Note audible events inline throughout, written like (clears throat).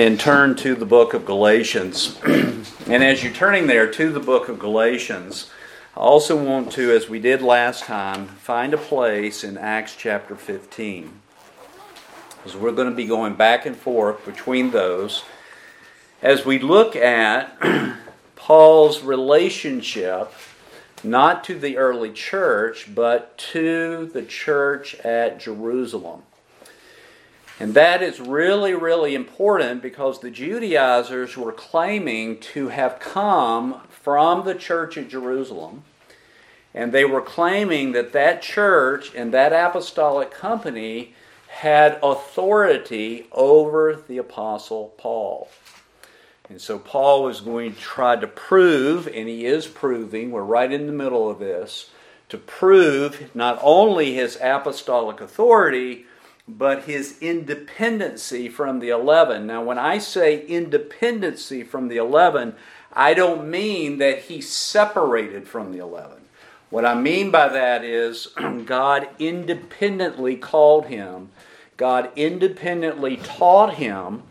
and turn to the book of Galatians. (clears throat) and as you're turning there to the book of Galatians, I also want to, as we did last time, find a place in Acts chapter 15. Because we're going to be going back and forth between those as we look at (clears throat) Paul's relationship not to the early church, but to the church at Jerusalem. And that is really, really important because the Judaizers were claiming to have come from the church at Jerusalem. And they were claiming that that church and that apostolic company had authority over the Apostle Paul. And so Paul was going to try to prove, and he is proving, we're right in the middle of this, to prove not only his apostolic authority, but his independency from the 11. Now, when I say independency from the 11, I don't mean that he separated from the 11. What I mean by that is (clears throat) God independently called him, God independently taught him,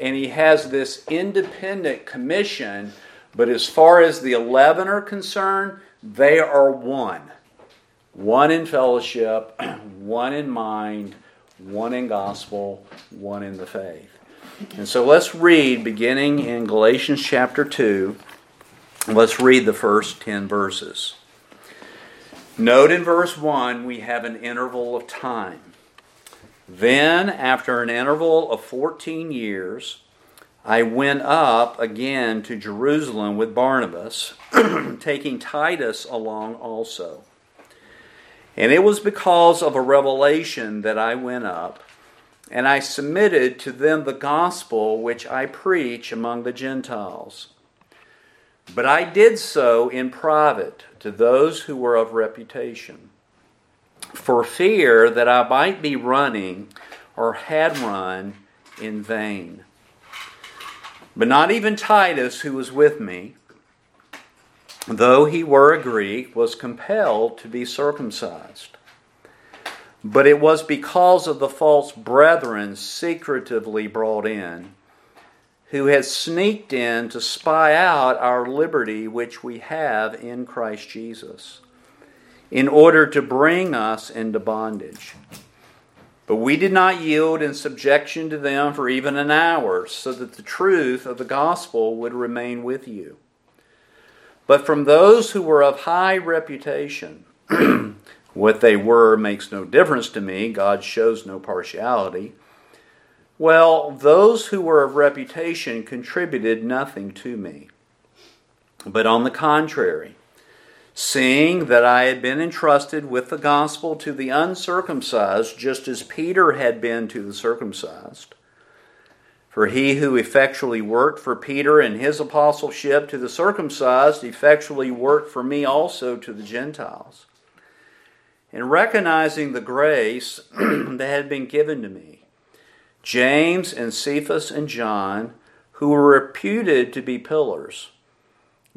and he has this independent commission. But as far as the 11 are concerned, they are one. One in fellowship, (clears throat) one in mind, one in gospel, one in the faith. And so let's read, beginning in Galatians chapter 2, let's read the first 10 verses. Note in verse 1, we have an interval of time. Then, after an interval of 14 years, I went up again to Jerusalem with Barnabas, (clears throat) taking Titus along also. And it was because of a revelation that I went up, and I submitted to them the gospel which I preach among the Gentiles. But I did so in private to those who were of reputation, for fear that I might be running or had run in vain. But not even Titus, who was with me, though he were a Greek, was compelled to be circumcised. But it was because of the false brethren secretively brought in, who had sneaked in to spy out our liberty which we have in Christ Jesus, in order to bring us into bondage. But we did not yield in subjection to them for even an hour, so that the truth of the gospel would remain with you. But from those who were of high reputation, (clears throat) what they were makes no difference to me. God shows no partiality. Well, those who were of reputation contributed nothing to me. But on the contrary, seeing that I had been entrusted with the gospel to the uncircumcised, just as Peter had been to the circumcised, for he who effectually worked for Peter in his apostleship to the circumcised effectually worked for me also to the Gentiles. And recognizing the grace (clears throat) that had been given to me, James and Cephas and John, who were reputed to be pillars,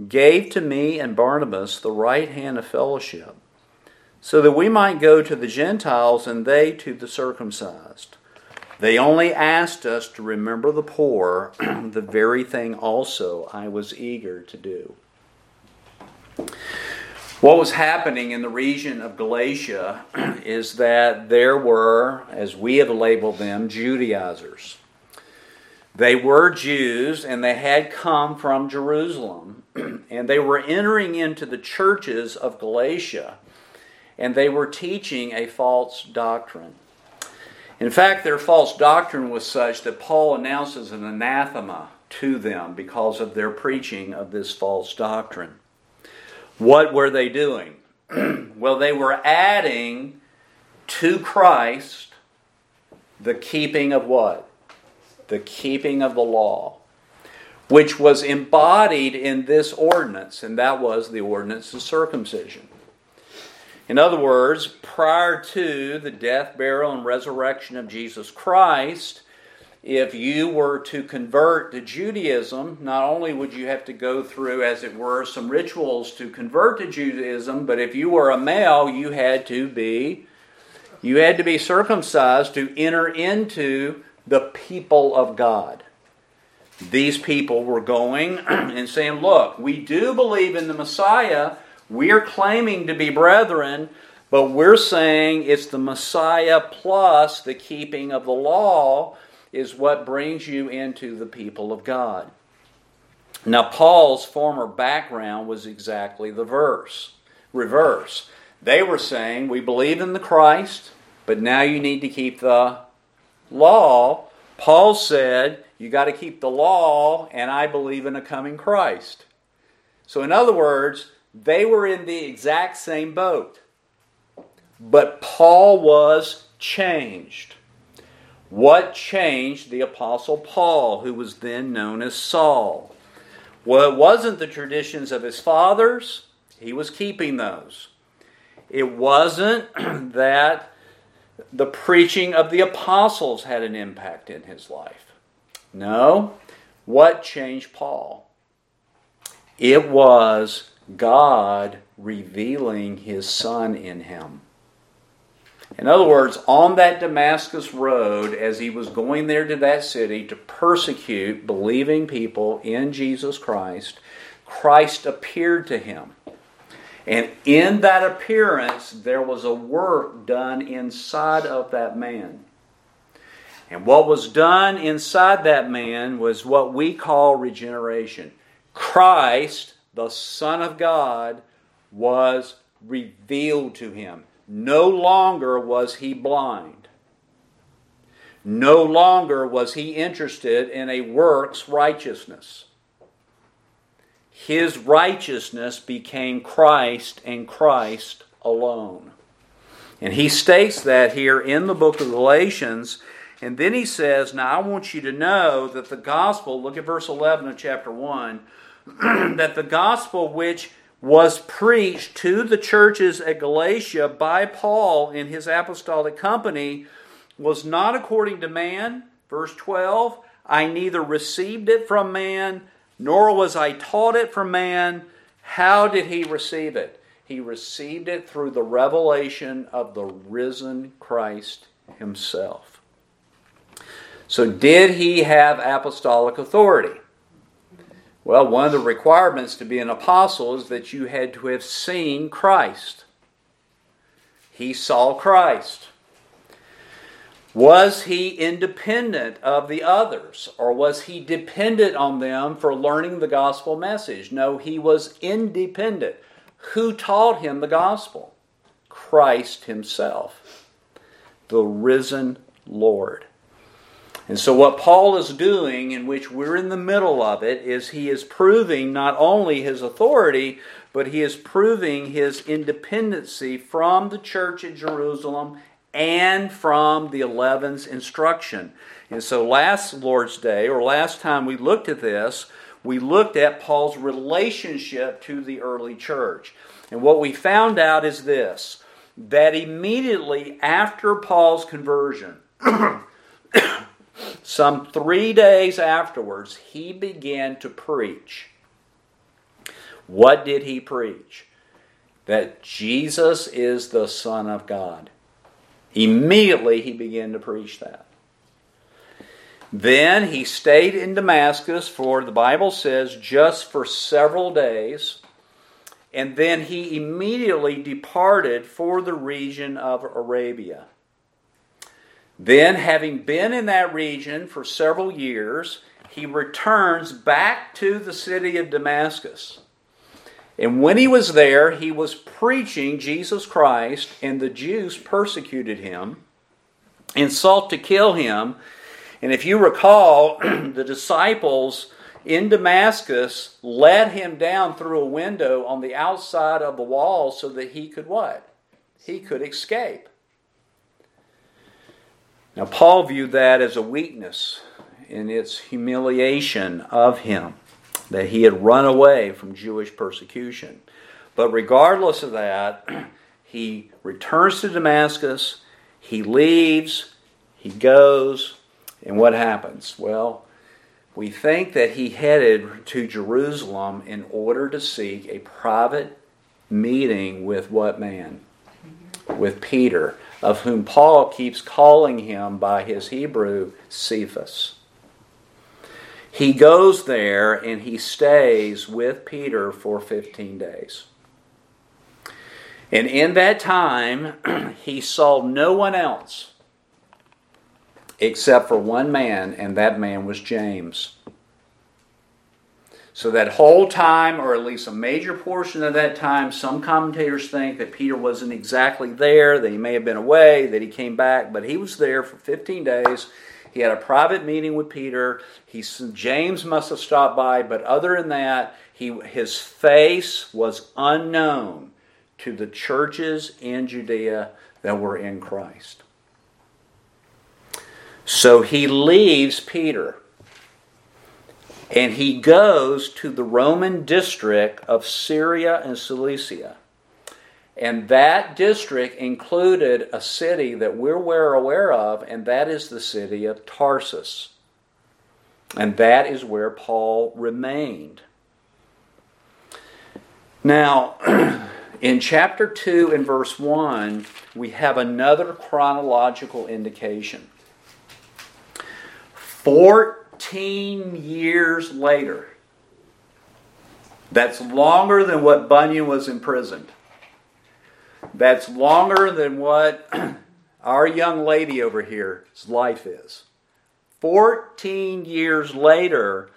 gave to me and Barnabas the right hand of fellowship, so that we might go to the Gentiles and they to the circumcised. They only asked us to remember the poor, (clears throat) the very thing also I was eager to do. What was happening in the region of Galatia (clears throat) is that there were, as we have labeled them, Judaizers. They were Jews and they had come from Jerusalem (clears throat) and they were entering into the churches of Galatia and they were teaching a false doctrine. In fact, their false doctrine was such that Paul announces an anathema to them because of their preaching of this false doctrine. What were they doing? (clears throat) well, they were adding to Christ the keeping of what? The keeping of the law, which was embodied in this ordinance, and that was the ordinance of circumcision. In other words, prior to the death, burial, and resurrection of Jesus Christ, if you were to convert to Judaism, not only would you have to go through, as it were, some rituals to convert to Judaism, but if you were a male, you had to be you had to be circumcised to enter into the people of God. these people were going (clears throat) and saying, Look, we do believe in the Messiah. We're claiming to be brethren, but we're saying it's the Messiah plus the keeping of the law is what brings you into the people of God. Now, Paul's former background was exactly the verse, reverse. They were saying, We believe in the Christ, but now you need to keep the law. Paul said, You got to keep the law, and I believe in a coming Christ. So, in other words, they were in the exact same boat. But Paul was changed. What changed the Apostle Paul, who was then known as Saul? Well, it wasn't the traditions of his fathers, he was keeping those. It wasn't (clears throat) that the preaching of the apostles had an impact in his life. No. What changed Paul? It was God revealing his Son in him. In other words, on that Damascus road, as he was going there to that city to persecute believing people in Jesus Christ, Christ appeared to him. And in that appearance, there was a work done inside of that man. And what was done inside that man was what we call regeneration. Christ, the Son of God, was revealed to him. No longer was he blind. No longer was he interested in a works righteousness. His righteousness became Christ and Christ alone. And he states that here in the book of Galatians. And then he says, Now I want you to know that the gospel, look at verse 11 of chapter 1, (clears throat) that the gospel which was preached to the churches at Galatia by Paul in his apostolic company was not according to man. Verse 12 I neither received it from man, nor was I taught it from man. How did he receive it? He received it through the revelation of the risen Christ himself. So, did he have apostolic authority? Well, one of the requirements to be an apostle is that you had to have seen Christ. He saw Christ. Was he independent of the others, or was he dependent on them for learning the gospel message? No, he was independent. Who taught him the gospel? Christ himself, the risen Lord. And so, what Paul is doing, in which we're in the middle of it, is he is proving not only his authority, but he is proving his independency from the church at Jerusalem and from the eleven's instruction. And so, last Lord's Day, or last time we looked at this, we looked at Paul's relationship to the early church. And what we found out is this that immediately after Paul's conversion, (clears throat) (coughs) Some three days afterwards, he began to preach. What did he preach? That Jesus is the Son of God. Immediately, he began to preach that. Then he stayed in Damascus for, the Bible says, just for several days. And then he immediately departed for the region of Arabia. Then, having been in that region for several years, he returns back to the city of Damascus. And when he was there, he was preaching Jesus Christ, and the Jews persecuted him and sought to kill him. And if you recall, (clears throat) the disciples in Damascus let him down through a window on the outside of the wall so that he could what? He could escape. Now, Paul viewed that as a weakness in its humiliation of him, that he had run away from Jewish persecution. But regardless of that, (clears throat) he returns to Damascus, he leaves, he goes, and what happens? Well, we think that he headed to Jerusalem in order to seek a private meeting with what man? With Peter of whom Paul keeps calling him by his Hebrew Cephas. he goes there and he stays with Peter for 15 days. And in that time, (clears throat) he saw no one else except for one man, and that man was James. So, that whole time, or at least a major portion of that time, some commentators think that Peter wasn't exactly there, that he may have been away, that he came back, but he was there for 15 days. He had a private meeting with Peter. He, James must have stopped by, but other than that, he, his face was unknown to the churches in Judea that were in Christ. So he leaves Peter and he goes to the Roman district of Syria and Cilicia. And that district included a city that we're well aware of, and that is the city of Tarsus. And that is where Paul remained. Now, (clears throat) in chapter 2 and verse 1, we have another chronological indication. 14 years later, that's longer than what Bunyan was imprisoned. That's longer than what (clears throat) our young lady over here's life is. 14 years later,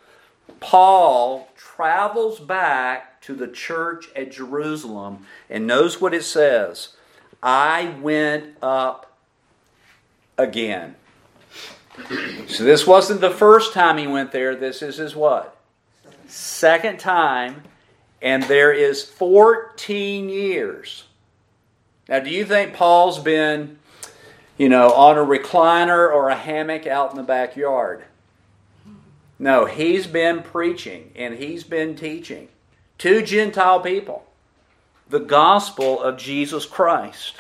Paul travels back to the church at Jerusalem and knows what it says I went up again. So this wasn't the first time he went there. This is his what? Second time. And there is 14 years now, do you think Paul's been, you know, on a recliner or a hammock out in the backyard? No, he's been preaching and he's been teaching to Gentile people the gospel of Jesus Christ.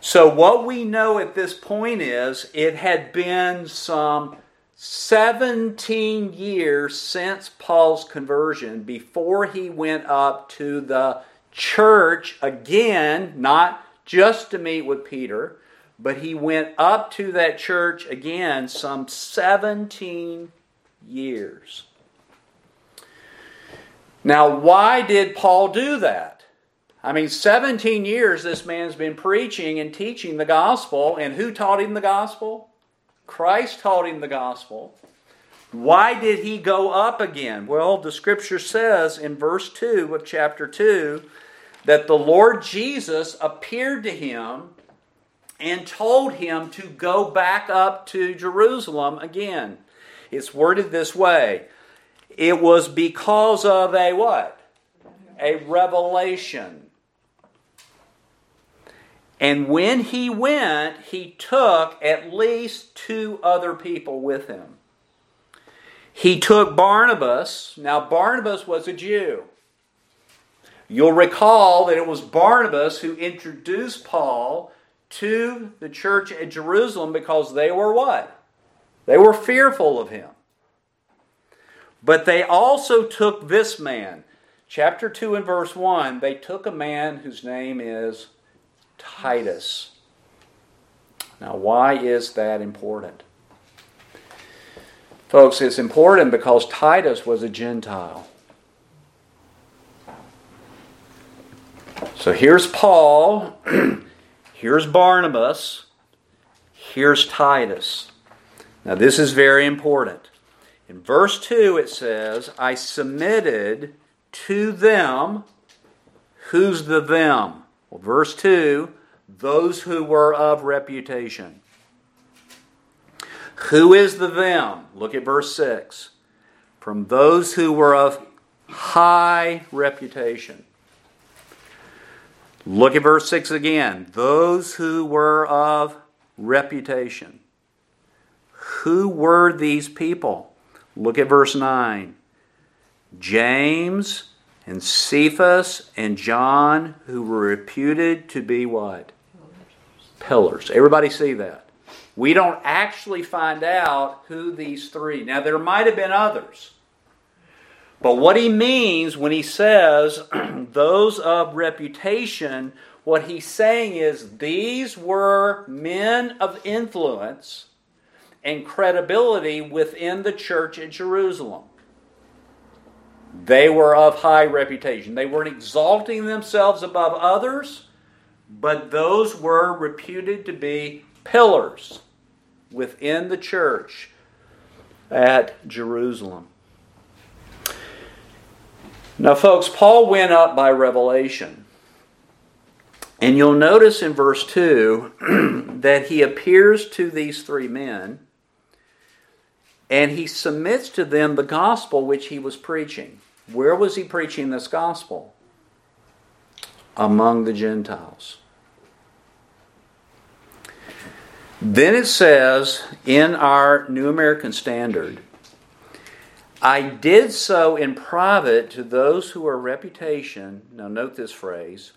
So, what we know at this point is it had been some 17 years since Paul's conversion before he went up to the church again, not just to meet with Peter, but he went up to that church again some 17 years. Now, why did Paul do that? I mean, 17 years this man's been preaching and teaching the gospel, and who taught him the gospel? Christ taught him the gospel. Why did he go up again? Well, the scripture says in verse 2 of chapter 2 that the Lord Jesus appeared to him and told him to go back up to Jerusalem again. It's worded this way it was because of a what? A revelation. And when he went, he took at least two other people with him. He took Barnabas. Now, Barnabas was a Jew. You'll recall that it was Barnabas who introduced Paul to the church at Jerusalem because they were what? They were fearful of him. But they also took this man. Chapter 2 and verse 1, they took a man whose name is Titus. Now, why is that important? Folks, it's important because Titus was a Gentile. So here's Paul, (clears throat) here's Barnabas, here's Titus. Now, this is very important. In verse 2, it says, I submitted to them. Who's the them? Well, verse 2, those who were of reputation. Who is the them? Look at verse 6. From those who were of high reputation. Look at verse 6 again. Those who were of reputation. Who were these people? Look at verse 9. James and Cephas and John, who were reputed to be what? Pillars. Everybody see that? We don't actually find out who these three. Now, there might have been others. But what he means when he says (clears throat) those of reputation, what he's saying is these were men of influence and credibility within the church at Jerusalem. They were of high reputation. They weren't exalting themselves above others, but those were reputed to be pillars within the church at Jerusalem. Now, folks, Paul went up by revelation. And you'll notice in verse 2 (clears throat) that he appears to these three men and he submits to them the gospel which he was preaching. Where was he preaching this gospel? Among the Gentiles. Then it says in our New American Standard, I did so in private to those who are reputation, now note this phrase,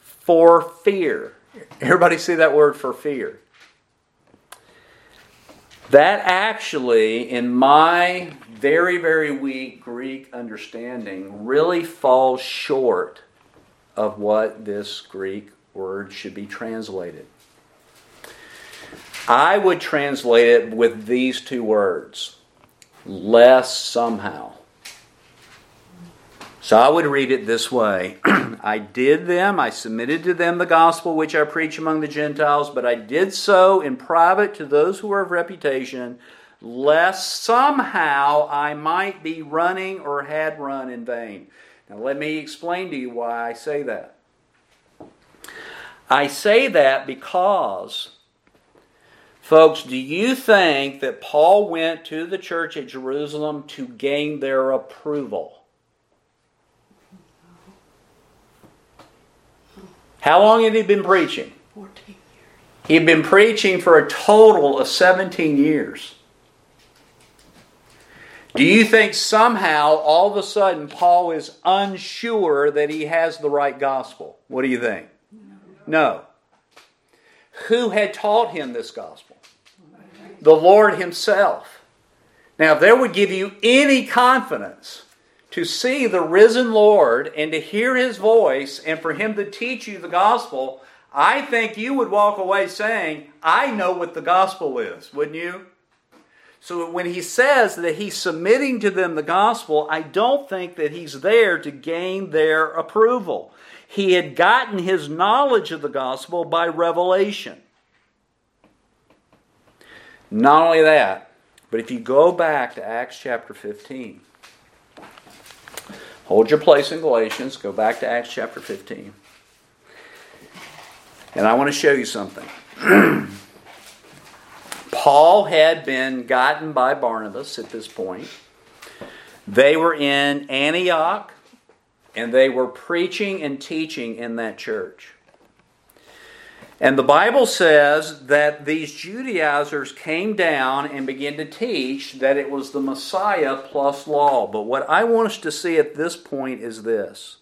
for fear. Everybody see that word for fear? That actually, in my very, very weak Greek understanding, really falls short of what this Greek word should be translated. I would translate it with these two words less somehow. So I would read it this way (clears throat) I did them, I submitted to them the gospel which I preach among the Gentiles, but I did so in private to those who are of reputation, lest somehow I might be running or had run in vain. Now let me explain to you why I say that. I say that because Folks, do you think that Paul went to the church at Jerusalem to gain their approval? How long had he been preaching? 14 years. He'd been preaching for a total of 17 years. Do you think somehow all of a sudden Paul is unsure that he has the right gospel? What do you think? No. Who had taught him this gospel? the Lord Himself. Now, if there would give you any confidence to see the risen Lord and to hear His voice and for Him to teach you the gospel, I think you would walk away saying, I know what the gospel is, wouldn't you? So when he says that he's submitting to them the gospel, I don't think that he's there to gain their approval. He had gotten his knowledge of the gospel by revelation. Not only that, but if you go back to Acts chapter 15, hold your place in Galatians, go back to Acts chapter 15. And I want to show you something. (clears throat) Paul had been gotten by Barnabas at this point. They were in Antioch and they were preaching and teaching in that church. And the Bible says that these Judaizers came down and began to teach that it was the Messiah plus law. But what I want us to see at this point is this.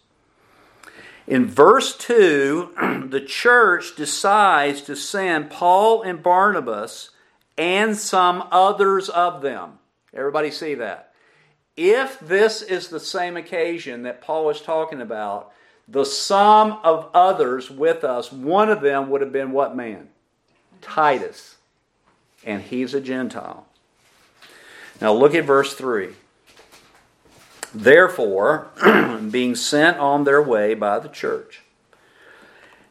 In verse 2, (clears throat) the church decides to send Paul and Barnabas and some others of them. Everybody see that? If this is the same occasion that Paul is talking about, the sum of others with us, one of them would have been what man? Titus. And he's a Gentile. Now look at verse 3. Therefore, (clears throat) being sent on their way by the church,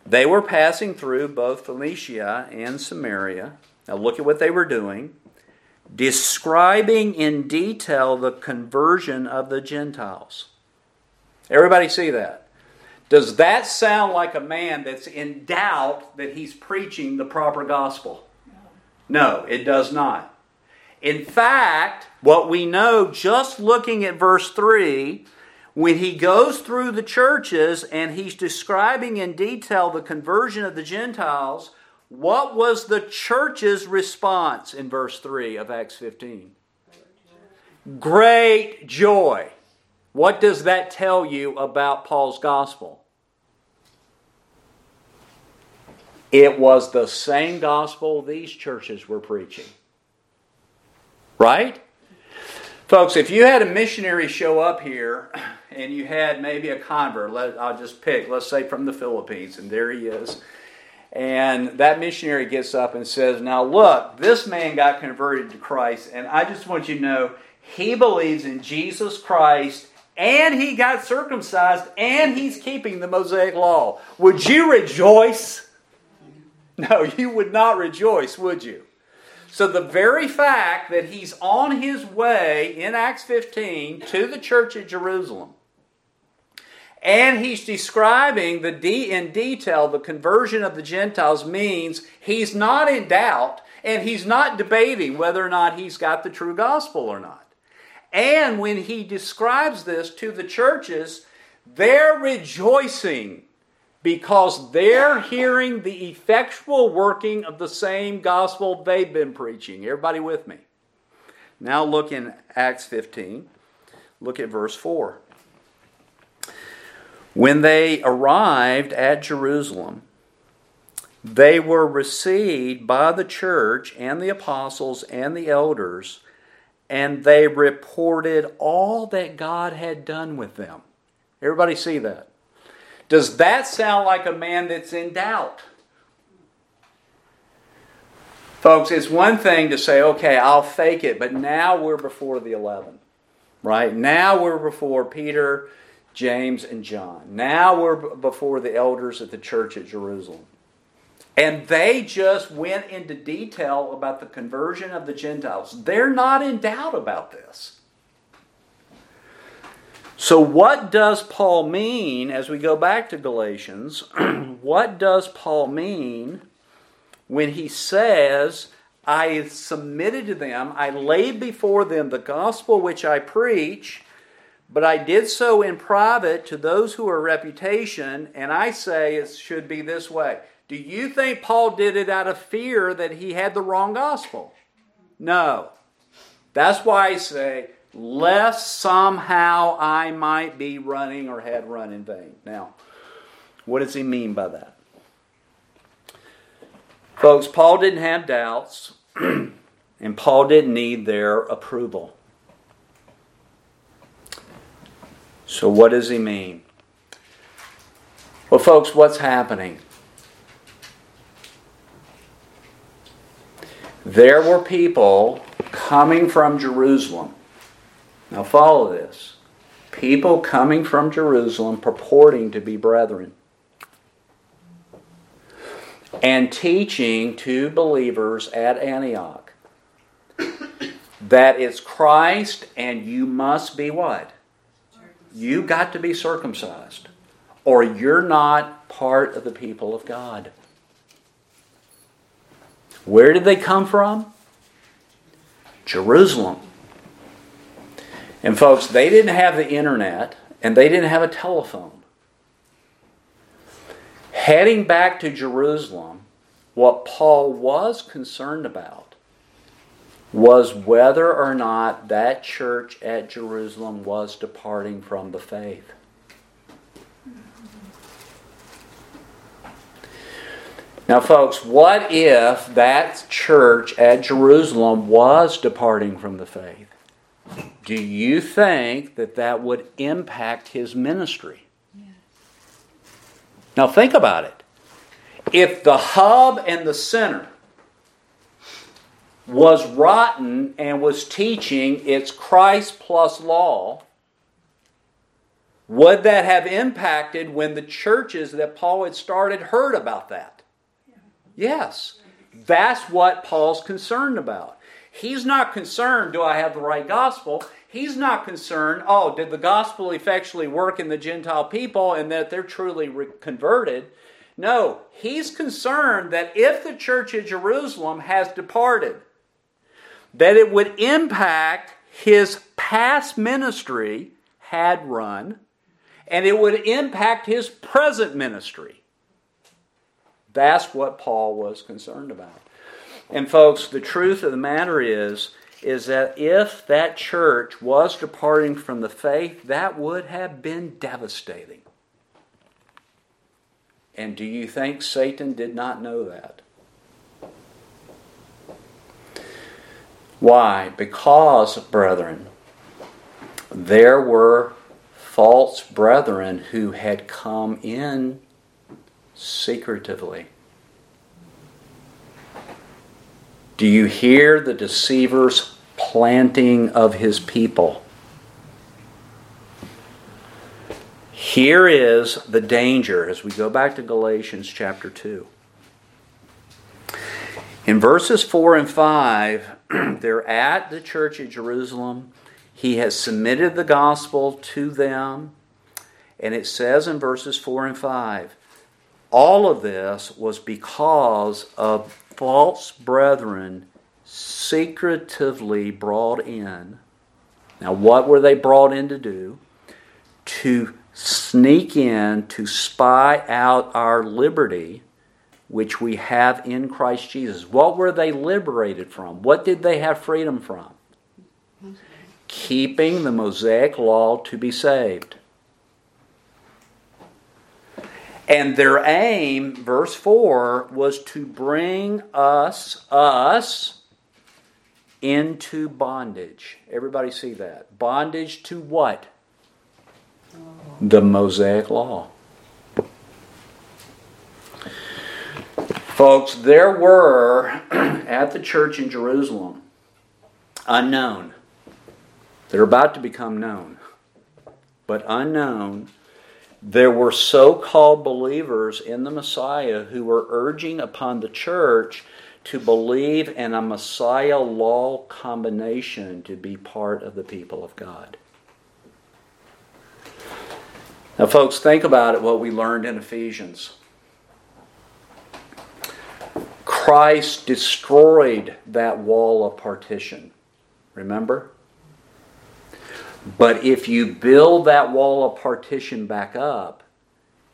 they were passing through both Phoenicia and Samaria. Now look at what they were doing describing in detail the conversion of the Gentiles. Everybody see that? Does that sound like a man that's in doubt that he's preaching the proper gospel? No, it does not. In fact, what we know just looking at verse 3, when he goes through the churches and he's describing in detail the conversion of the Gentiles, what was the church's response in verse 3 of Acts 15? Great joy. What does that tell you about Paul's gospel? It was the same gospel these churches were preaching. Right? Folks, if you had a missionary show up here and you had maybe a convert, let, I'll just pick, let's say from the Philippines, and there he is. And that missionary gets up and says, Now look, this man got converted to Christ, and I just want you to know he believes in Jesus Christ and he got circumcised and he's keeping the Mosaic law. Would you rejoice? (laughs) No, you would not rejoice, would you? So, the very fact that he's on his way in Acts 15 to the church at Jerusalem, and he's describing the de- in detail the conversion of the Gentiles means he's not in doubt and he's not debating whether or not he's got the true gospel or not. And when he describes this to the churches, they're rejoicing because they're hearing the effectual working of the same gospel they've been preaching. Everybody with me? Now look in Acts 15. Look at verse 4. When they arrived at Jerusalem, they were received by the church and the apostles and the elders and they reported all that God had done with them. Everybody see that? Does that sound like a man that's in doubt? Folks, it's one thing to say, okay, I'll fake it, but now we're before the 11, right? Now we're before Peter, James, and John. Now we're before the elders at the church at Jerusalem. And they just went into detail about the conversion of the Gentiles. They're not in doubt about this. So, what does Paul mean as we go back to Galatians? (clears throat) what does Paul mean when he says, I submitted to them, I laid before them the gospel which I preach, but I did so in private to those who are reputation, and I say it should be this way do you think Paul did it out of fear that he had the wrong gospel? No. That's why I say, lest somehow I might be running or had run in vain. Now, what does he mean by that? Folks, Paul didn't have doubts, (clears throat) and Paul didn't need their approval. So, what does he mean? Well, folks, what's happening? there were people coming from Jerusalem. Now, follow this. People coming from Jerusalem purporting to be brethren and teaching to believers at Antioch that it's Christ and you must be what? You got to be circumcised or you're not part of the people of God. Where did they come from? Jerusalem. And folks, they didn't have the internet and they didn't have a telephone. Heading back to Jerusalem, what Paul was concerned about was whether or not that church at Jerusalem was departing from the faith. Now, folks, what if that church at Jerusalem was departing from the faith? Do you think that that would impact his ministry? Now, think about it. If the hub and the center was rotten and was teaching its Christ plus law, would that have impacted when the churches that Paul had started heard about that? Yes. That's what Paul's concerned about. He's not concerned, do I have the right gospel? He's not concerned, oh, did the gospel effectually work in the Gentile people and that they're truly re- converted? No, he's concerned that if the church at Jerusalem has departed, that it would impact his past ministry had run, and it would impact his present ministry. That's what Paul was concerned about. And folks, the truth of the matter is is that if that church was departing from the faith, that would have been devastating. And do you think Satan did not know that? Why? Because, brethren, there were false brethren who had come in secretively Do you hear the deceiver's planting of his people? Here is the danger as we go back to Galatians chapter 2. In verses 4 and 5, (clears throat) they're at the church at Jerusalem. He has submitted the gospel to them. And it says in verses 4 and 5 all of this was because of false brethren secretively brought in. Now, what were they brought in to do? To sneak in, to spy out our liberty, which we have in Christ Jesus. What were they liberated from? What did they have freedom from? Keeping the Mosaic law to be saved. And their aim, verse 4, was to bring us, us, into bondage. Everybody see that? Bondage to what? The Mosaic Law. Folks, there were (clears throat) at the church in Jerusalem unknown. They're about to become known, but unknown there were so called believers in the Messiah who were urging upon the church to believe in a Messiah law combination to be part of the people of God. Now, folks, think about it what we learned in Ephesians. Christ destroyed that wall of partition. Remember? But if you build that wall of partition back up,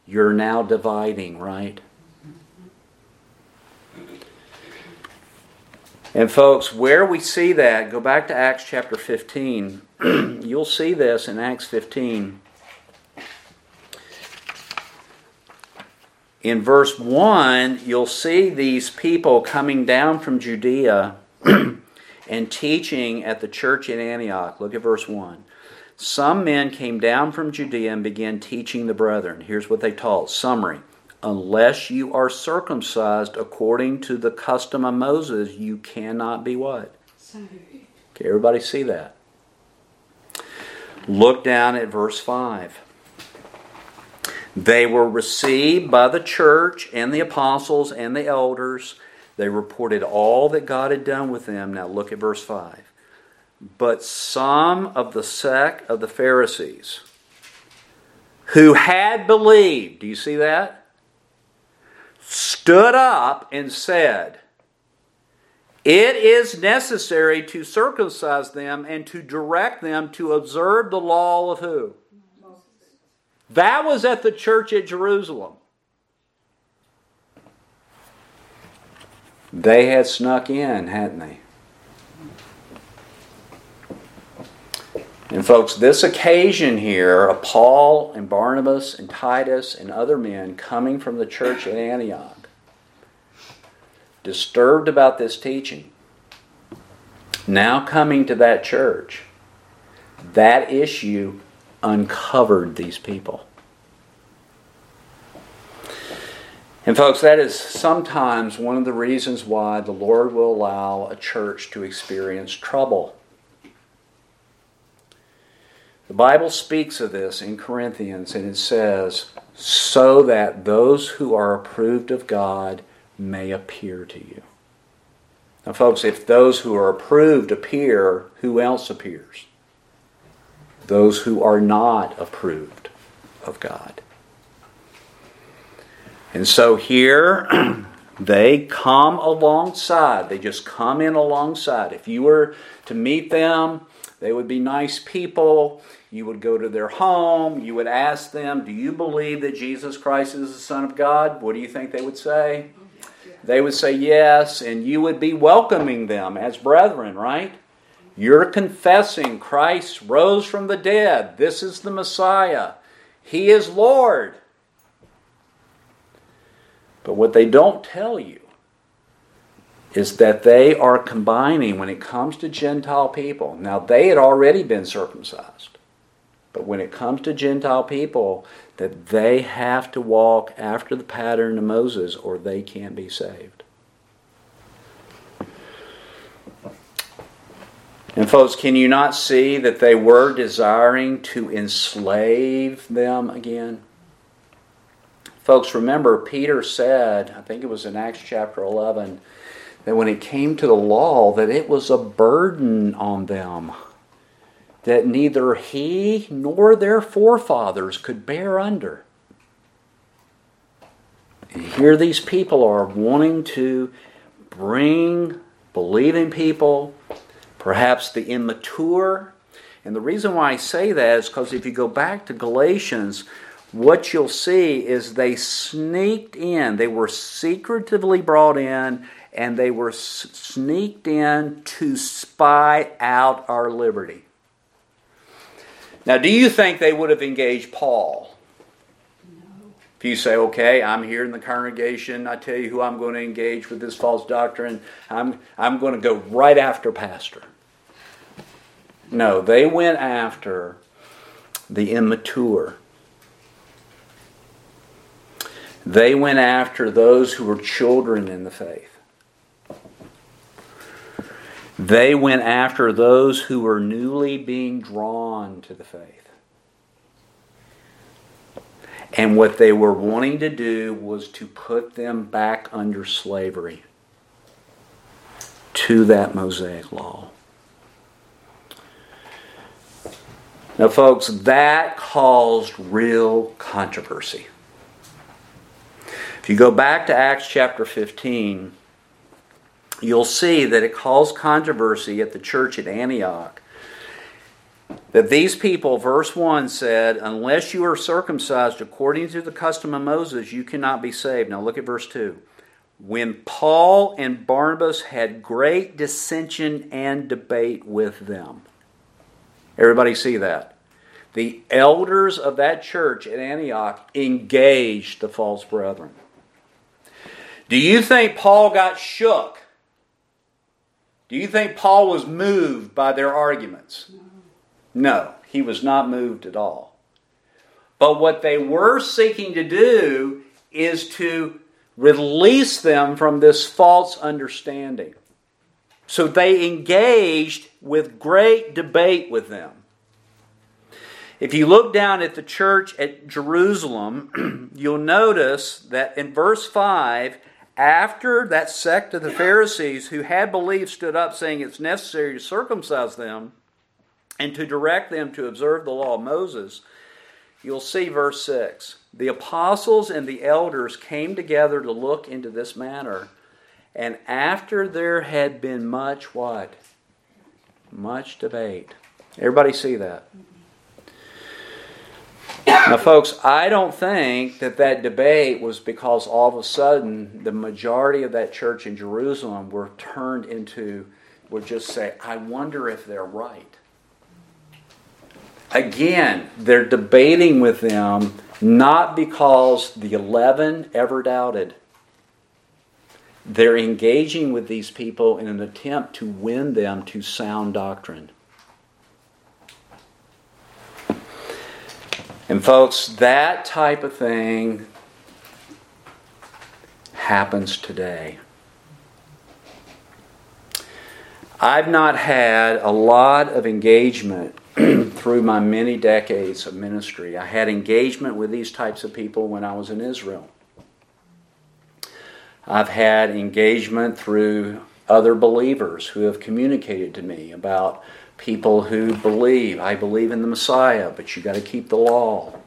you're now dividing, right? And folks, where we see that, go back to Acts chapter 15. (clears throat) You'll see this in Acts 15. In verse 1, you'll see these people coming down from Judea (clears throat) and teaching at the church in Antioch. Look at verse 1. Some men came down from Judea and began teaching the brethren. Here's what they taught. Summary. Unless you are circumcised according to the custom of Moses, you cannot be what? Okay, everybody see that? Look down at verse 5. They were received by the church and the apostles and the elders. They reported all that God had done with them. Now look at verse 5. But some of the sect of the Pharisees who had believed, do you see that? Stood up and said, It is necessary to circumcise them and to direct them to observe the law of who? That was at the church at Jerusalem. They had snuck in, hadn't they? And, folks, this occasion here of Paul and Barnabas and Titus and other men coming from the church at Antioch, disturbed about this teaching, now coming to that church, that issue uncovered these people. And, folks, that is sometimes one of the reasons why the Lord will allow a church to experience trouble the Bible speaks of this in Corinthians and it says, so that those who are approved of God may appear to you. Now, folks, if those who are approved appear, who else appears? Those who are not approved of God. And so here, (clears throat) they come alongside. They just come in alongside. If you were to meet them, they would be nice people. You would go to their home. You would ask them, Do you believe that Jesus Christ is the Son of God? What do you think they would say? They would say yes, and you would be welcoming them as brethren, right? You're confessing Christ rose from the dead. This is the Messiah. He is Lord. But what they don't tell you is that they are combining when it comes to Gentile people. Now, they had already been circumcised. But when it comes to Gentile people, that they have to walk after the pattern of Moses or they can't be saved. And, folks, can you not see that they were desiring to enslave them again? Folks, remember, Peter said, I think it was in Acts chapter 11, that when it came to the law, that it was a burden on them that neither he nor their forefathers could bear under. And here these people are wanting to bring believing people, perhaps the immature. And the reason why I say that is because if you go back to Galatians, what you'll see is they sneaked in. They were secretively brought in and they were sneaked in to spy out our liberty. Now, do you think they would have engaged Paul? If you say, okay, I'm here in the congregation, I tell you who I'm going to engage with this false doctrine, I'm, I'm going to go right after Pastor. No, they went after the immature. They went after those who were children in the faith. They went after those who were newly being drawn to the faith. And what they were wanting to do was to put them back under slavery to that Mosaic law. Now, folks, that caused real controversy. If you go back to Acts chapter 15, you'll see that it caused controversy at the church at Antioch that these people, verse 1 said, unless you are circumcised according to the custom of Moses, you cannot be saved. Now look at verse 2. When Paul and Barnabas had great dissension and debate with them. Everybody see that? The elders of that church at Antioch engaged the false brethren. Do you think Paul got shook? Do you think Paul was moved by their arguments? No, he was not moved at all. But what they were seeking to do is to release them from this false understanding. So they engaged with great debate with them. If you look down at the church at Jerusalem, (clears throat) you'll notice that in verse 5, after that sect of the Pharisees who had believed stood up saying it's necessary to circumcise them, and to direct them to observe the law of Moses, you'll see verse 6. The apostles and the elders came together to look into this matter, and after there had been much what? Much debate. Everybody see that? Now, folks, I don't think that that debate was because all of a sudden the majority of that church in Jerusalem were turned into, would just say, I wonder if they're right. Again, they're debating with them not because the 11 ever doubted. They're engaging with these people in an attempt to win them to sound doctrine. And, folks, that type of thing happens today. I've not had a lot of engagement (clears throat) through my many decades of ministry. I had engagement with these types of people when I was in Israel. I've had engagement through other believers who have communicated to me about people who believe, I believe in the Messiah, but you got to keep the law.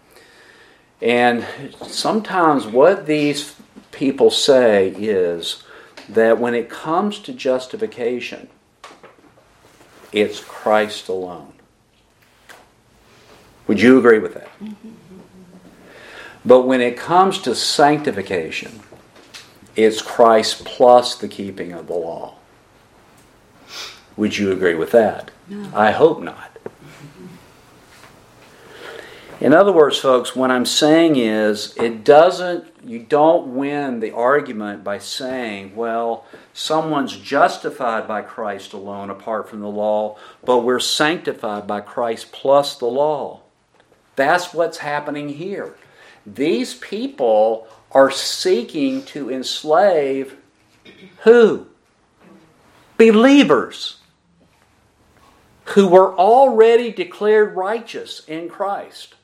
And sometimes what these people say is that when it comes to justification, it's Christ alone. Would you agree with that? Mm-hmm. But when it comes to sanctification, it's Christ plus the keeping of the law. Would you agree with that? No. I hope not. In other words, folks, what I'm saying is it doesn't, you don't win the argument by saying, well, someone's justified by Christ alone apart from the law, but we're sanctified by Christ plus the law. That's what's happening here. These people are seeking to enslave who? Believers. Who were already declared righteous in Christ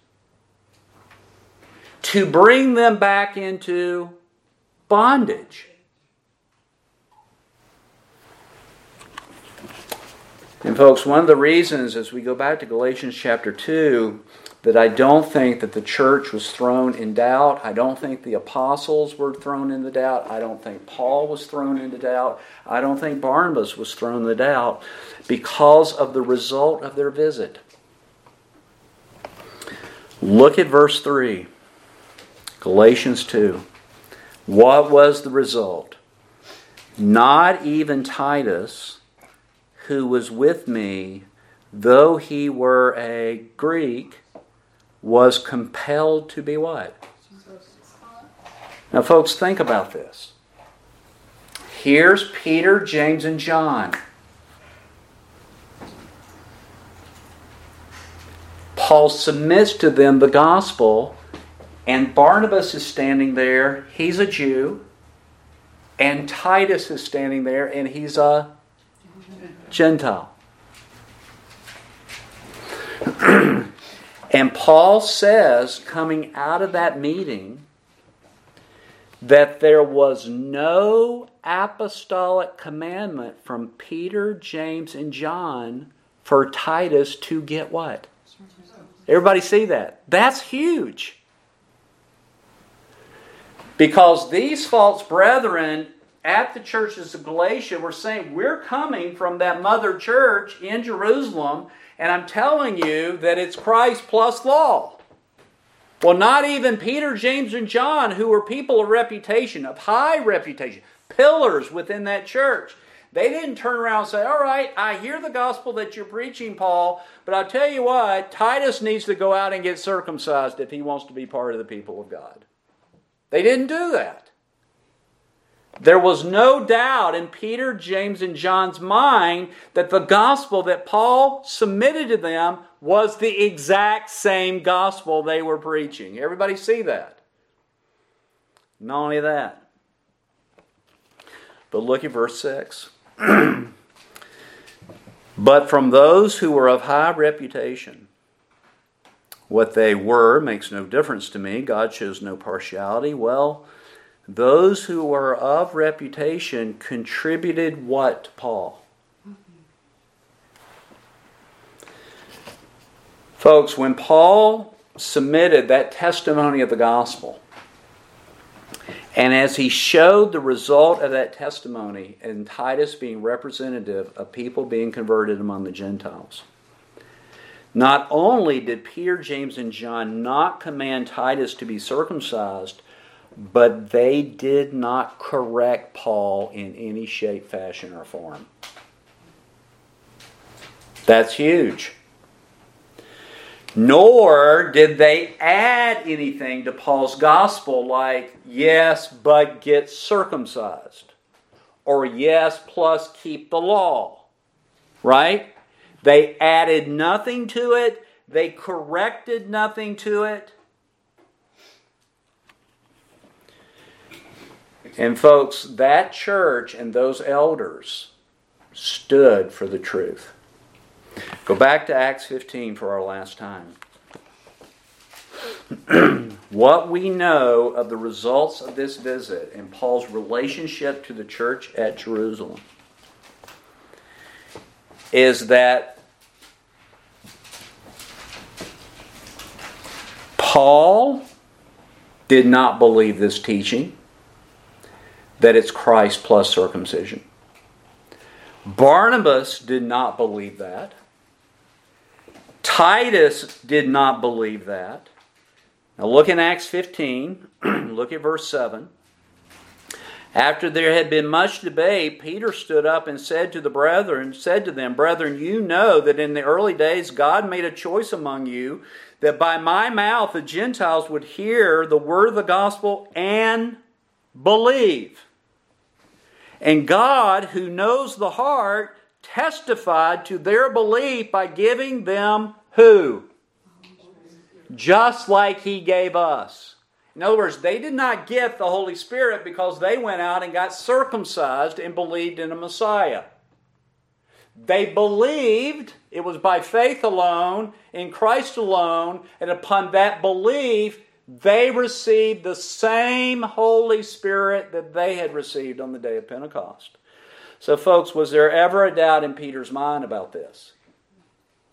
to bring them back into bondage. And, folks, one of the reasons as we go back to Galatians chapter 2 that I don't think that the church was thrown in doubt. I don't think the apostles were thrown into doubt. I don't think Paul was thrown into doubt. I don't think Barnabas was thrown into doubt because of the result of their visit. Look at verse 3, Galatians 2. What was the result? Not even Titus, who was with me, though he were a Greek, was compelled to be what? Now, folks, think about this. Here's Peter, James, and John. Paul submits to them the gospel, and Barnabas is standing there. He's a Jew. And Titus is standing there, and he's a Gentile. (clears throat) And Paul says, coming out of that meeting, that there was no apostolic commandment from Peter, James, and John for Titus to get what? Everybody see that? That's huge. Because these false brethren at the churches of Galatia were saying, We're coming from that mother church in Jerusalem and I'm telling you that it's Christ plus law. Well, not even Peter, James, and John, who were people of reputation, of high reputation, pillars within that church, they didn't turn around and say, All right, I hear the gospel that you're preaching, Paul, but I'll tell you what, Titus needs to go out and get circumcised if he wants to be part of the people of God. They didn't do that. There was no doubt in Peter, James, and John's mind that the gospel that Paul submitted to them was the exact same gospel they were preaching. Everybody see that? Not only that, but look at verse 6. (clears throat) but from those who were of high reputation, what they were makes no difference to me. God shows no partiality. Well, those who were of reputation contributed what to Paul? Folks, when Paul submitted that testimony of the gospel, and as he showed the result of that testimony, and Titus being representative of people being converted among the Gentiles, not only did Peter, James, and John not command Titus to be circumcised, but they did not correct Paul in any shape, fashion, or form. That's huge. Nor did they add anything to Paul's gospel like, yes, but get circumcised, or yes, plus keep the law. Right? They added nothing to it, they corrected nothing to it. And folks, that church and those elders stood for the truth. Go back to Acts 15 for our last time. (clears throat) what we know of the results of this visit and Paul's relationship to the church at Jerusalem is that Paul did not believe this teaching that it's Christ plus circumcision. Barnabas did not believe that. Titus did not believe that. Now look in Acts 15, (clears throat) look at verse 7. After there had been much debate, Peter stood up and said to the brethren, said to them, Brethren, you know that in the early days God made a choice among you that by my mouth the Gentiles would hear the word of the gospel and believe. And God, who knows the heart, testified to their belief by giving them who? Just like He gave us. In other words, they did not get the Holy Spirit because they went out and got circumcised and believed in a Messiah. They believed it was by faith alone, in Christ alone, and upon that belief, they received the same Holy Spirit that they had received on the day of Pentecost. So, folks, was there ever a doubt in Peter's mind about this?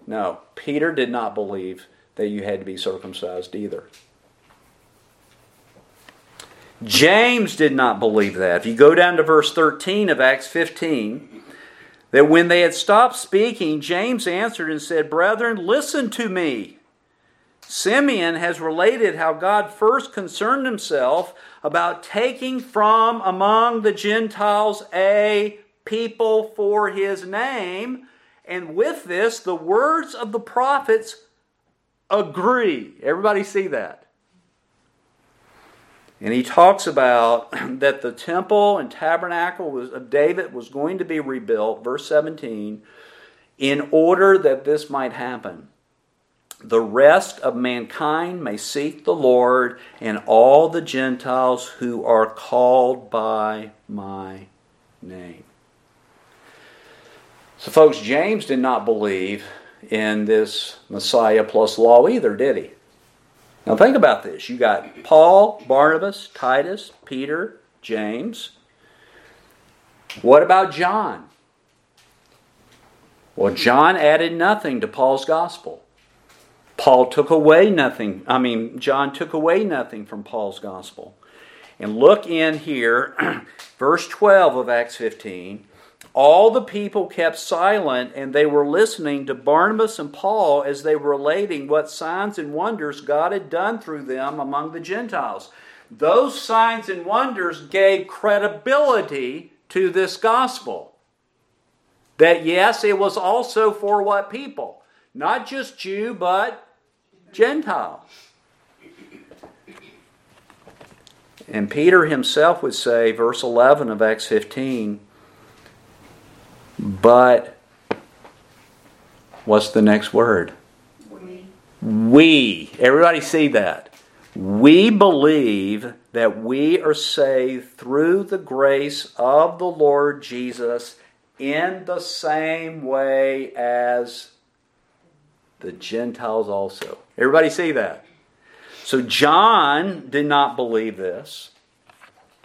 No. Peter did not believe that you had to be circumcised either. James did not believe that. If you go down to verse 13 of Acts 15, that when they had stopped speaking, James answered and said, Brethren, listen to me. Simeon has related how God first concerned himself about taking from among the Gentiles a people for his name. And with this, the words of the prophets agree. Everybody see that? And he talks about (clears throat) that the temple and tabernacle of David was going to be rebuilt, verse 17, in order that this might happen. The rest of mankind may seek the Lord, and all the Gentiles who are called by my name. So, folks, James did not believe in this Messiah plus law either, did he? Now think about this. You got Paul, Barnabas, Titus, Peter, James. What about John? Well, John added nothing to Paul's gospel. Paul took away nothing. I mean, John took away nothing from Paul's gospel. And look in here, (clears throat) verse 12 of Acts 15. All the people kept silent and they were listening to Barnabas and Paul as they were relating what signs and wonders God had done through them among the Gentiles. Those signs and wonders gave credibility to this gospel. That yes, it was also for what people? Not just Jew, but Gentile. And Peter himself would say, verse 11 of Acts 15, but what's the next word? We. We. Everybody see that. We believe that we are saved through the grace of the Lord Jesus in the same way as the Gentiles also. Everybody see that? So John did not believe this.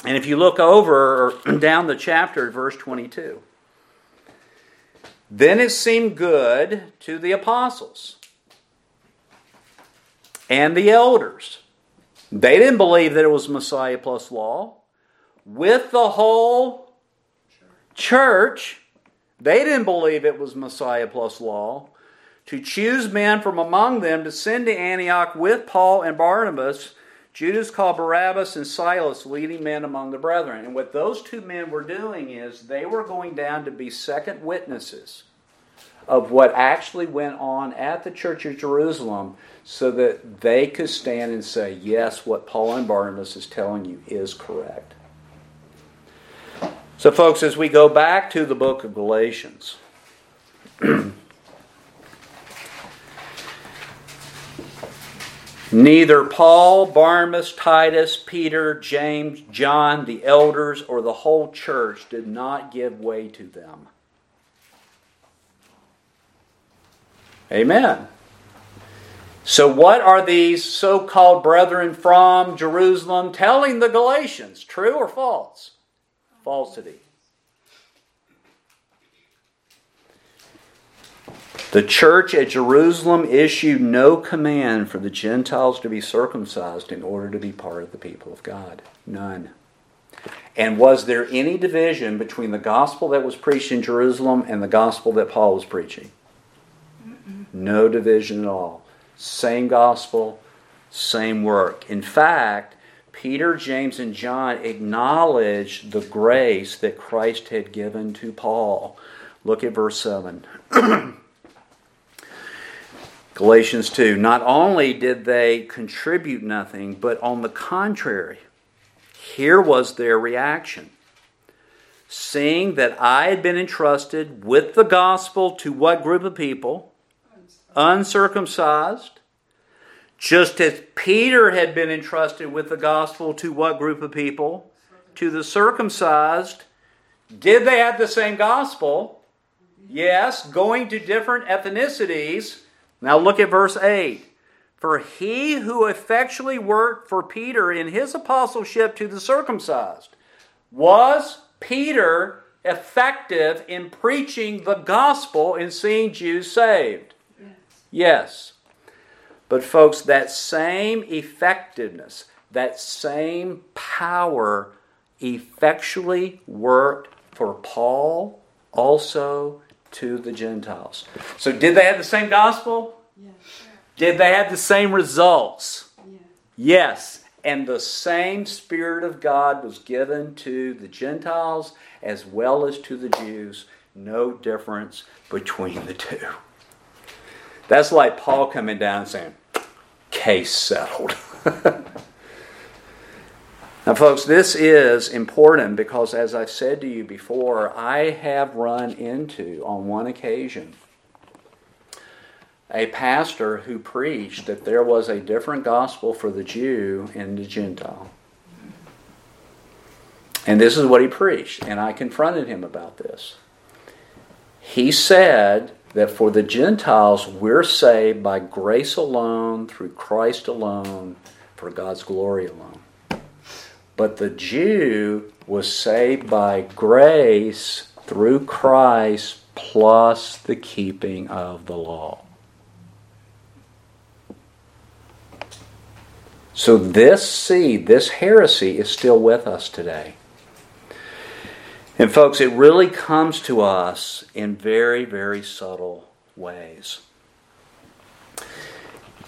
And if you look over (clears throat) down the chapter, verse 22. Then it seemed good to the apostles and the elders. They didn't believe that it was Messiah plus law. With the whole church, they didn't believe it was Messiah plus law. To choose men from among them to send to Antioch with Paul and Barnabas Judas called Barsabbas and Silas leading men among the brethren. And what those two men were doing is they were going down to be second witnesses of what actually went on at the church of Jerusalem so that they could stand and say, yes, what Paul and Barnabas is telling you is correct. So, folks, as we go back to the book of Galatians, (clears throat) Neither Paul, Barnabas, Titus, Peter, James, John, the elders, or the whole church did not give way to them. Amen. So, what are these so called brethren from Jerusalem telling the Galatians? True or false? Falsity. The church at Jerusalem issued no command for the Gentiles to be circumcised in order to be part of the people of God. None. And was there any division between the gospel that was preached in Jerusalem and the gospel that Paul was preaching? No division at all. Same gospel, same work. In fact, Peter, James, and John acknowledged the grace that Christ had given to Paul. Look at verse 7. (clears throat) Galatians 2. Not only did they contribute nothing, but on the contrary, here was their reaction. Seeing that I had been entrusted with the gospel to what group of people? Uncircumcised. Just as Peter had been entrusted with the gospel to what group of people? To the circumcised. Did they have the same gospel? Yes, going to different ethnicities. Now look at verse 8. For he who effectually worked for Peter in his apostleship to the circumcised was Peter effective in preaching the gospel and seeing Jews saved? Yes. yes. But, folks, that same effectiveness, that same power effectually worked for Paul also to the Gentiles. So, did they have the same gospel? Yes. Did they have the same results? Yes. yes. And the same Spirit of God was given to the Gentiles as well as to the Jews. No difference between the two. That's like Paul coming down and saying, case settled. (laughs) now, folks, this is important because, as I've said to you before, I have run into, on one occasion, a pastor who preached that there was a different gospel for the Jew and the Gentile. And this is what he preached, and I confronted him about this. He said that for the Gentiles, we're saved by grace alone, through Christ alone, for God's glory alone. But the Jew was saved by grace through Christ plus the keeping of the law. So, this seed, this heresy, is still with us today. And, folks, it really comes to us in very, very subtle ways.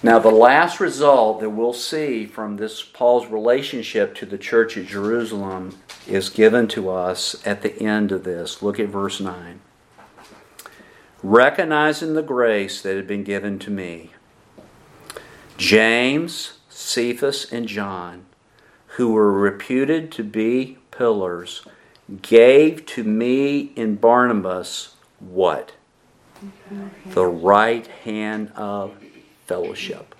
Now, the last result that we'll see from this Paul's relationship to the church at Jerusalem is given to us at the end of this. Look at verse 9. Recognizing the grace that had been given to me, James, Cephas, and John, who were reputed to be pillars, gave to me in Barnabas what? The right hand of fellowship.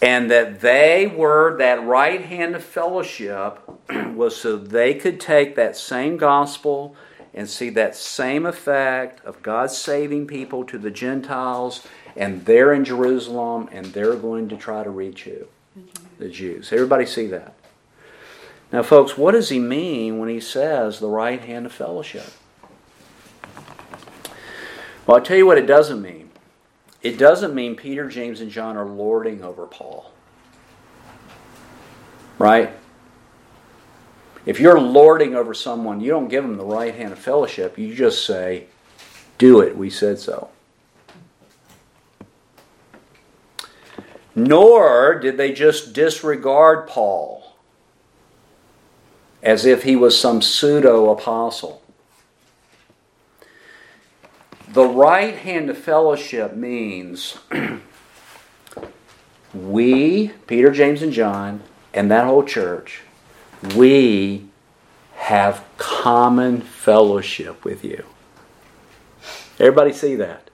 And that they were, that right hand of fellowship (clears throat) was so they could take that same gospel and see that same effect of God saving people to the Gentiles, and they're in Jerusalem and they're going to try to reach you, The Jews. Everybody see that? Now, folks, what does he mean when he says the right hand of fellowship? Well, I'll tell you what it doesn't mean. It doesn't mean Peter, James, and John are lording over Paul. Right? If you're lording over someone, you don't give them the right hand of fellowship. You just say, Do it, we said so. Nor did they just disregard Paul as if he was some pseudo apostle. The right hand of fellowship means (clears throat) we, Peter, James, and John, and that whole church, we have common fellowship with you. Everybody see that?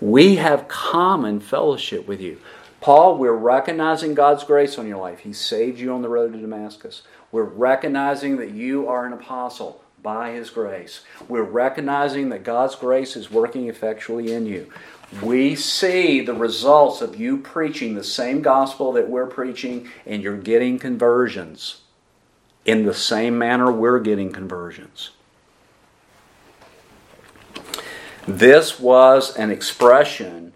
We have common fellowship with you. Paul, we're recognizing God's grace on your life. He saved you on the road to Damascus. We're recognizing that you are an apostle by His grace. We're recognizing that God's grace is working effectually in you. We see the results of you preaching the same gospel that we're preaching, and you're getting conversions in the same manner we're getting conversions. This was an expression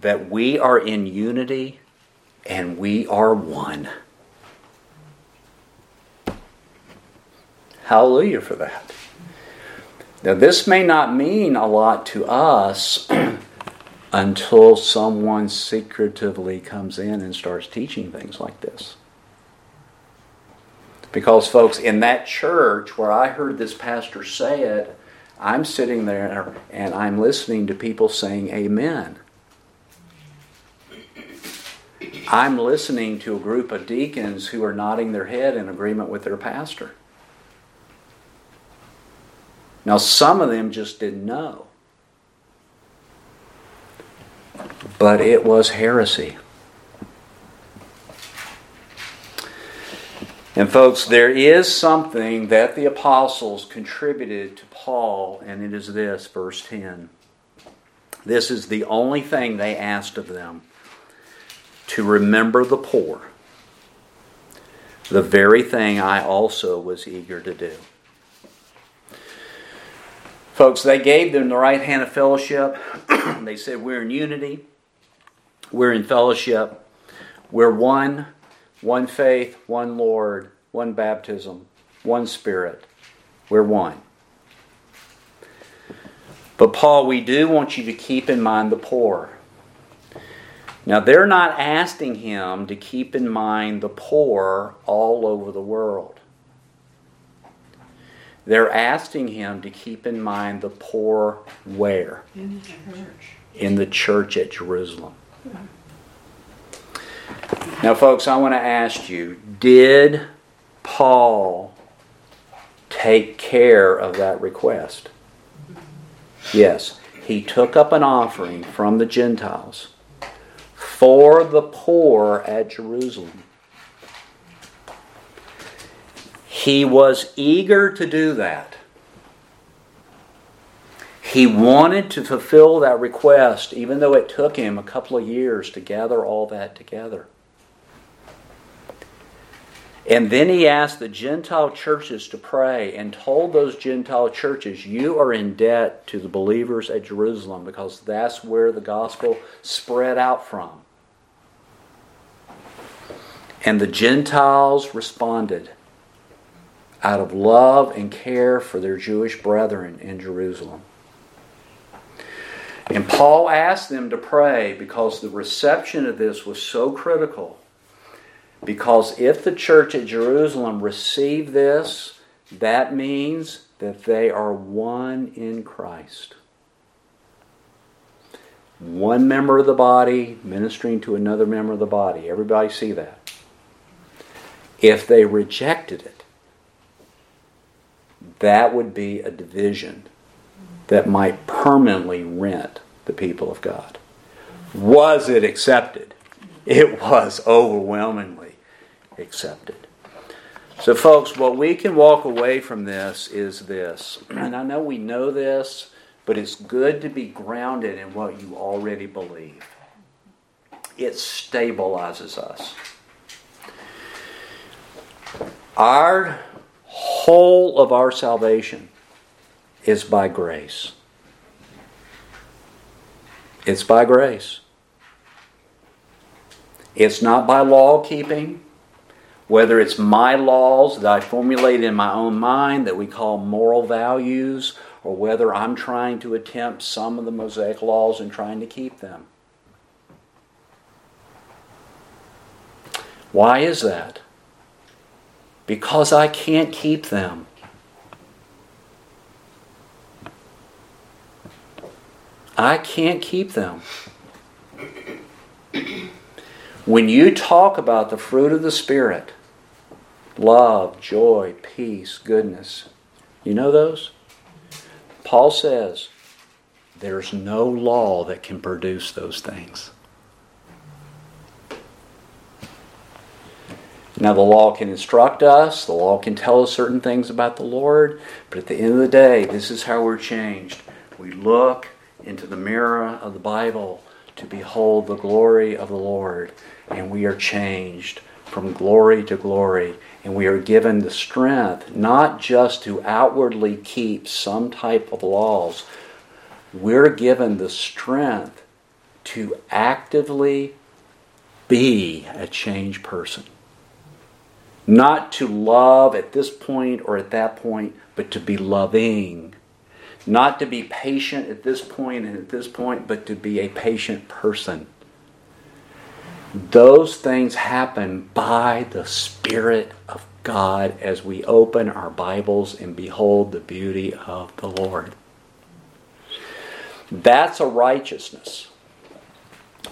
that we are in unity and we are one. Hallelujah for that. Now, this may not mean a lot to us (clears throat) until someone secretively comes in and starts teaching things like this. Because, folks, in that church where I heard this pastor say it, I'm sitting there and I'm listening to people saying amen. I'm listening to a group of deacons who are nodding their head in agreement with their pastor. Now, some of them just didn't know. But it was heresy. And, folks, there is something that the apostles contributed to Paul, and it is this, verse 10. This is the only thing they asked of them to remember the poor, the very thing I also was eager to do. Folks, they gave them the right hand of fellowship. (clears throat) they said, We're in unity, we're in fellowship, we're one one faith, one Lord, one baptism, one Spirit. We're one. But, Paul, we do want you to keep in mind the poor. Now, they're not asking him to keep in mind the poor all over the world. They're asking him to keep in mind the poor where? In the church. In the church at Jerusalem. Now, folks, I want to ask you did Paul take care of that request? Yes. He took up an offering from the Gentiles for the poor at Jerusalem. He was eager to do that. He wanted to fulfill that request, even though it took him a couple of years to gather all that together. And then he asked the Gentile churches to pray and told those Gentile churches, You are in debt to the believers at Jerusalem because that's where the gospel spread out from. And the Gentiles responded out of love and care for their Jewish brethren in Jerusalem. And Paul asked them to pray because the reception of this was so critical because if the church at Jerusalem received this, that means that they are one in Christ. One member of the body ministering to another member of the body. Everybody see that? If they rejected it, that would be a division that might permanently rent the people of God. Was it accepted? It was overwhelmingly accepted. So, folks, what we can walk away from this is this. And I know we know this, but it's good to be grounded in what you already believe. It stabilizes us. Our whole of our salvation is by grace. It's by grace. It's not by law keeping whether it's my laws that I formulate in my own mind that we call moral values, or whether I'm trying to attempt some of the Mosaic laws and trying to keep them. Why is that? Because I can't keep them. I can't keep them. When you talk about the fruit of the Spirit, love, joy, peace, goodness, you know those? Paul says there's no law that can produce those things. Now, the law can instruct us, the law can tell us certain things about the Lord, but at the end of the day, this is how we're changed. We look into the mirror of the Bible to behold the glory of the Lord and we are changed from glory to glory. And we are given the strength not just to outwardly keep some type of laws, we're given the strength to actively be a changed person. Not to love at this point or at that point, but to be loving. Not to be patient at this point and at this point, but to be a patient person. Those things happen by the Spirit of God as we open our Bibles and behold the beauty of the Lord. That's a righteousness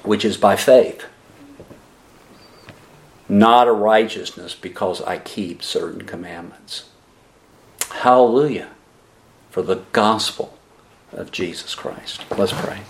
which is by faith, not a righteousness because I keep certain commandments. Hallelujah for the gospel of Jesus Christ. Let's pray.